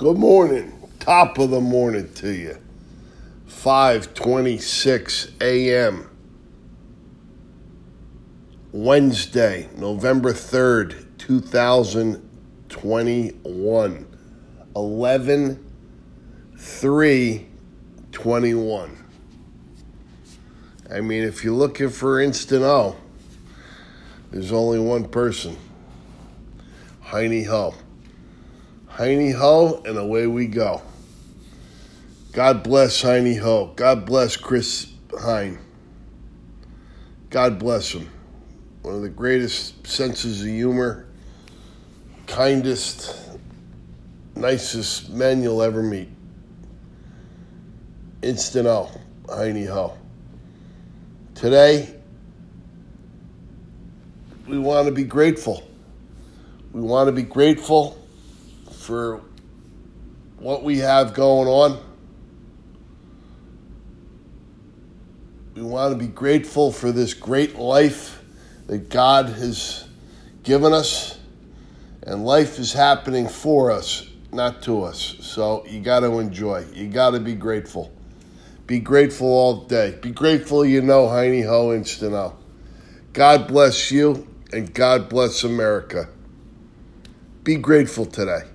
Good morning. Top of the morning to you. 5:26 a.m. Wednesday, November 3rd, 2021. 11 3 21. I mean, if you're looking for instant O, there's only one person. Heine Ho. Heine Ho, and away we go. God bless Heine Ho. God bless Chris Hine. God bless him. One of the greatest senses of humor, kindest, nicest men you'll ever meet. Instant O, Heine Ho. Today, we want to be grateful. We want to be grateful for what we have going on. We want to be grateful for this great life that God has given us. And life is happening for us, not to us. So you got to enjoy. You got to be grateful. Be grateful all day. Be grateful you know Heine Ho Instant O. God bless you and God bless America. Be grateful today.